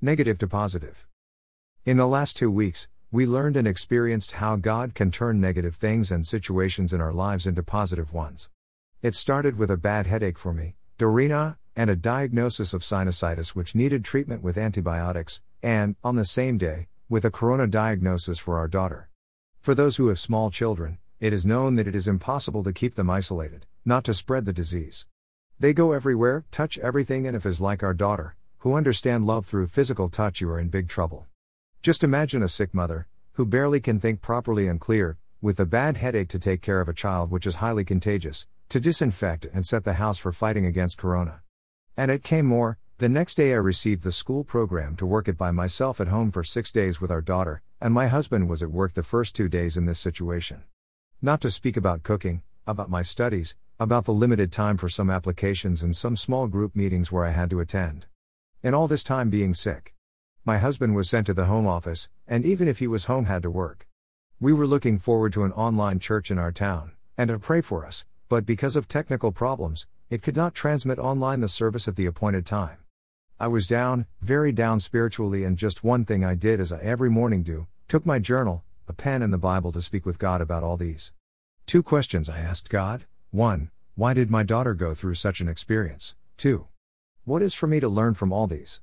Negative to positive. In the last two weeks, we learned and experienced how God can turn negative things and situations in our lives into positive ones. It started with a bad headache for me, Dorina, and a diagnosis of sinusitis which needed treatment with antibiotics, and, on the same day, with a corona diagnosis for our daughter. For those who have small children, it is known that it is impossible to keep them isolated, not to spread the disease. They go everywhere, touch everything, and if is like our daughter, who understand love through physical touch, you are in big trouble. Just imagine a sick mother, who barely can think properly and clear, with a bad headache to take care of a child which is highly contagious, to disinfect and set the house for fighting against corona. And it came more, the next day I received the school program to work it by myself at home for six days with our daughter, and my husband was at work the first two days in this situation. Not to speak about cooking, about my studies, about the limited time for some applications and some small group meetings where I had to attend. In all this time being sick. My husband was sent to the home office, and even if he was home, had to work. We were looking forward to an online church in our town, and to pray for us, but because of technical problems, it could not transmit online the service at the appointed time. I was down, very down spiritually, and just one thing I did as I every morning do took my journal, a pen, and the Bible to speak with God about all these. Two questions I asked God 1. Why did my daughter go through such an experience? 2. What is for me to learn from all these?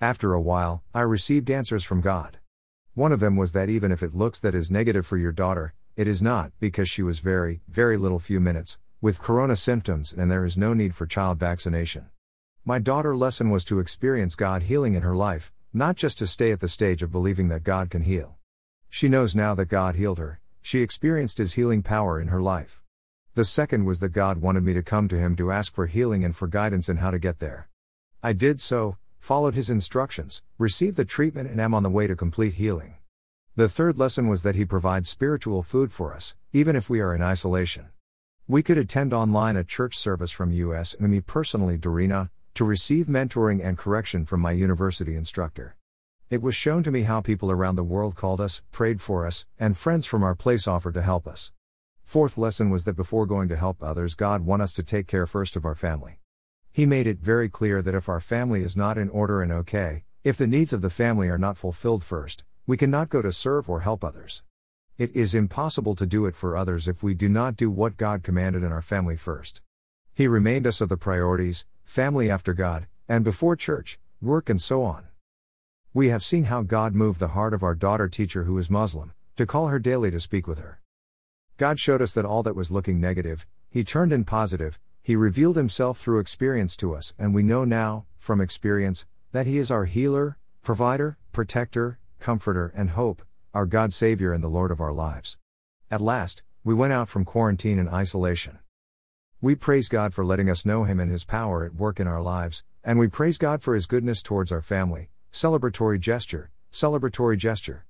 After a while, I received answers from God. One of them was that even if it looks that is negative for your daughter, it is not, because she was very, very little few minutes, with corona symptoms, and there is no need for child vaccination. My daughter lesson was to experience God healing in her life, not just to stay at the stage of believing that God can heal. She knows now that God healed her, she experienced His healing power in her life. The second was that God wanted me to come to Him to ask for healing and for guidance in how to get there. I did so, followed his instructions, received the treatment, and am on the way to complete healing. The third lesson was that he provides spiritual food for us, even if we are in isolation. We could attend online a church service from US and me personally, Dorina, to receive mentoring and correction from my university instructor. It was shown to me how people around the world called us, prayed for us, and friends from our place offered to help us. Fourth lesson was that before going to help others, God want us to take care first of our family. He made it very clear that if our family is not in order and okay, if the needs of the family are not fulfilled first, we cannot go to serve or help others. It is impossible to do it for others if we do not do what God commanded in our family first. He reminded us of the priorities family after God, and before church, work, and so on. We have seen how God moved the heart of our daughter teacher who is Muslim, to call her daily to speak with her. God showed us that all that was looking negative, He turned in positive, he revealed himself through experience to us, and we know now, from experience, that He is our healer, provider, protector, comforter, and hope, our God Savior and the Lord of our lives. At last, we went out from quarantine and isolation. We praise God for letting us know Him and His power at work in our lives, and we praise God for His goodness towards our family. Celebratory gesture, celebratory gesture.